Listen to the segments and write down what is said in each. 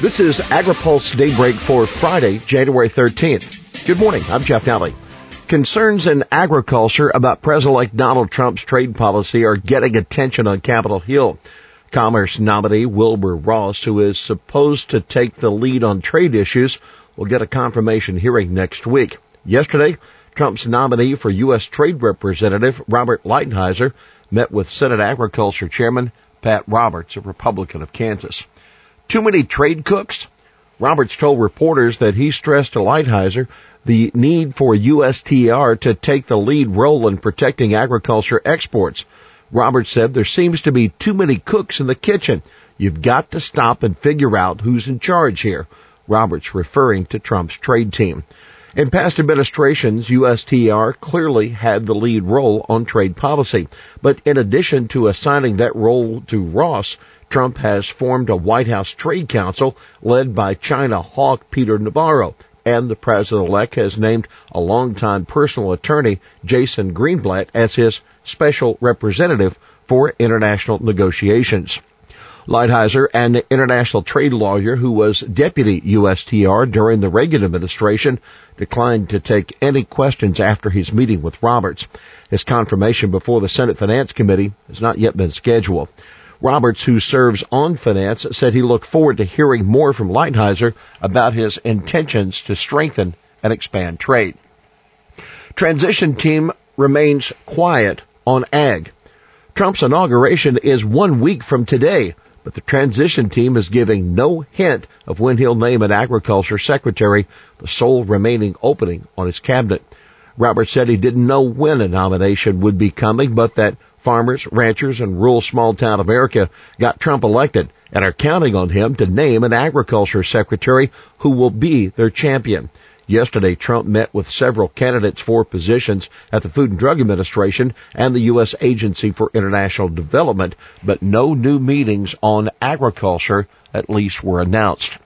This is AgriPulse Daybreak for Friday, January 13th. Good morning. I'm Jeff Nalley. Concerns in agriculture about President-elect Donald Trump's trade policy are getting attention on Capitol Hill. Commerce nominee Wilbur Ross, who is supposed to take the lead on trade issues, will get a confirmation hearing next week. Yesterday, Trump's nominee for U.S. Trade Representative Robert Lighthizer met with Senate Agriculture Chairman Pat Roberts, a Republican of Kansas. Too many trade cooks? Roberts told reporters that he stressed to Lighthizer the need for USTR to take the lead role in protecting agriculture exports. Roberts said there seems to be too many cooks in the kitchen. You've got to stop and figure out who's in charge here. Roberts referring to Trump's trade team. In past administrations, USTR clearly had the lead role on trade policy. But in addition to assigning that role to Ross, Trump has formed a White House Trade Council led by China hawk Peter Navarro, and the president-elect has named a longtime personal attorney, Jason Greenblatt, as his special representative for international negotiations. Lighthizer, an international trade lawyer who was deputy USTR during the Reagan administration, declined to take any questions after his meeting with Roberts. His confirmation before the Senate Finance Committee has not yet been scheduled. Roberts, who serves on finance, said he looked forward to hearing more from Lighthizer about his intentions to strengthen and expand trade. Transition team remains quiet on ag. Trump's inauguration is one week from today, but the transition team is giving no hint of when he'll name an agriculture secretary, the sole remaining opening on his cabinet. Roberts said he didn't know when a nomination would be coming, but that farmers, ranchers, and rural small town America got Trump elected and are counting on him to name an agriculture secretary who will be their champion. Yesterday, Trump met with several candidates for positions at the Food and Drug Administration and the U.S. Agency for International Development, but no new meetings on agriculture, at least, were announced.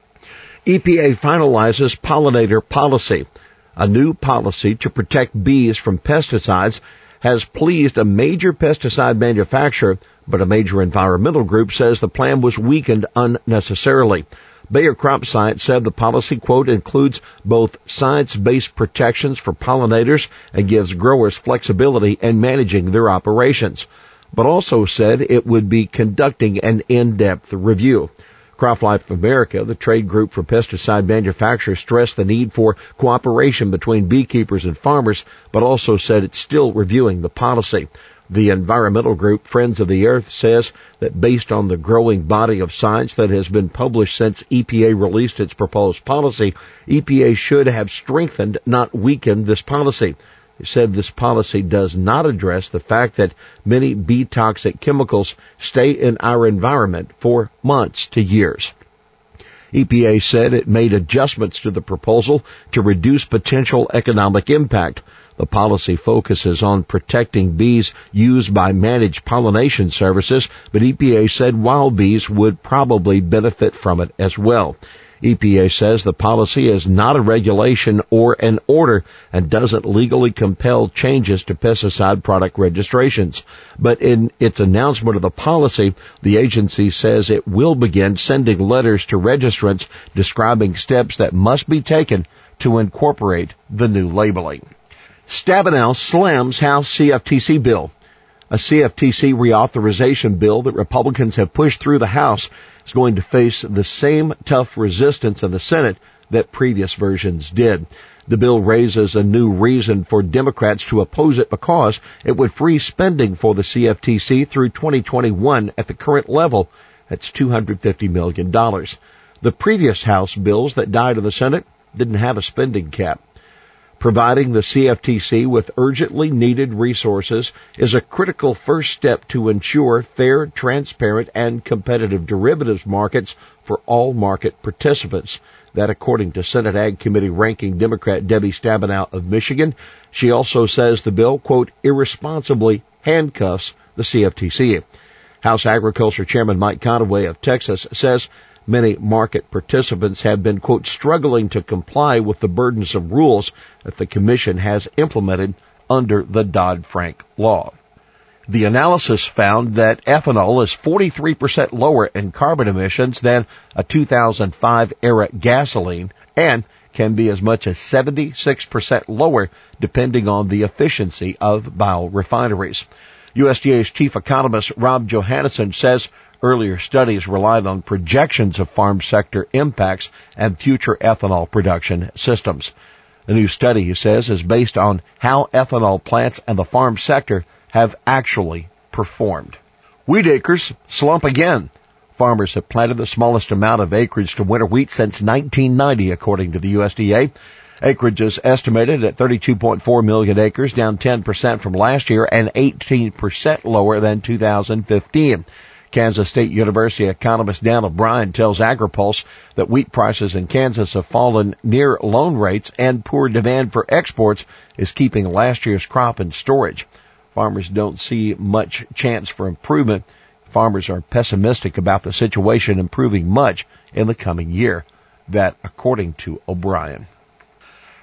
EPA finalizes pollinator policy. A new policy to protect bees from pesticides has pleased a major pesticide manufacturer, but a major environmental group says the plan was weakened unnecessarily. Bayer Crop Science said the policy, quote, includes both science-based protections for pollinators and gives growers flexibility in managing their operations, but also said it would be conducting an in-depth review. CropLife America, the trade group for pesticide manufacturers, stressed the need for cooperation between beekeepers and farmers, but also said it's still reviewing the policy. The environmental group Friends of the Earth says that based on the growing body of science that has been published since EPA released its proposed policy, EPA should have strengthened, not weakened this policy. Said this policy does not address the fact that many bee toxic chemicals stay in our environment for months to years. EPA said it made adjustments to the proposal to reduce potential economic impact. The policy focuses on protecting bees used by managed pollination services, but EPA said wild bees would probably benefit from it as well. EPA says the policy is not a regulation or an order and doesn't legally compel changes to pesticide product registrations. But in its announcement of the policy, the agency says it will begin sending letters to registrants describing steps that must be taken to incorporate the new labeling. Stabenow slams House CFTC bill. A CFTC reauthorization bill that Republicans have pushed through the House is going to face the same tough resistance in the Senate that previous versions did. The bill raises a new reason for Democrats to oppose it because it would free spending for the CFTC through 2021 at the current level. That's $250 million. The previous House bills that died in the Senate didn't have a spending cap. Providing the CFTC with urgently needed resources is a critical first step to ensure fair, transparent, and competitive derivatives markets for all market participants. That according to Senate Ag Committee ranking Democrat Debbie Stabenow of Michigan. She also says the bill, quote, irresponsibly handcuffs the CFTC. House Agriculture Chairman Mike Conaway of Texas says Many market participants have been, quote, struggling to comply with the burdensome rules that the Commission has implemented under the Dodd-Frank law. The analysis found that ethanol is 43% lower in carbon emissions than a 2005 era gasoline and can be as much as 76% lower depending on the efficiency of biorefineries. USDA's chief economist Rob Johansson says earlier studies relied on projections of farm sector impacts and future ethanol production systems. The new study, he says, is based on how ethanol plants and the farm sector have actually performed. Wheat acres slump again. Farmers have planted the smallest amount of acreage to winter wheat since 1990, according to the USDA. Acreage is estimated at 32.4 million acres, down 10% from last year and 18% lower than 2015. Kansas State University economist Dan O'Brien tells AgriPulse that wheat prices in Kansas have fallen near loan rates and poor demand for exports is keeping last year's crop in storage. Farmers don't see much chance for improvement. Farmers are pessimistic about the situation improving much in the coming year. That according to O'Brien.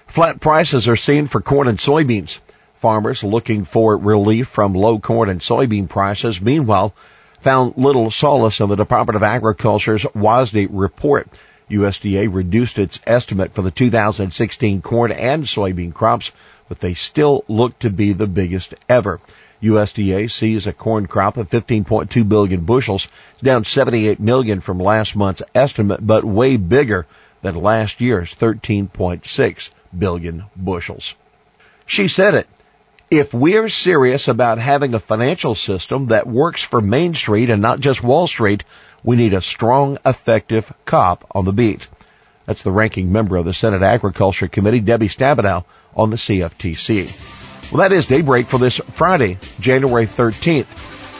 Flat prices are seen for corn and soybeans. Farmers looking for relief from low corn and soybean prices, meanwhile, found little solace in the Department of Agriculture's WASDE report. USDA reduced its estimate for the 2016 corn and soybean crops but they still look to be the biggest ever. USDA sees a corn crop of 15.2 billion bushels, down 78 million from last month's estimate, but way bigger than last year's 13.6 billion bushels. She said it. If we're serious about having a financial system that works for Main Street and not just Wall Street, we need a strong, effective cop on the beat. That's the ranking member of the Senate Agriculture Committee, Debbie Stabenow, on the CFTC. Well, that is Daybreak for this Friday, January 13th.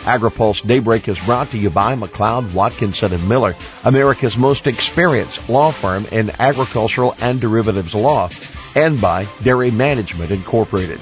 AgriPulse Daybreak is brought to you by McLeod, Watkinson and Miller, America's most experienced law firm in agricultural and derivatives law, and by Dairy Management Incorporated.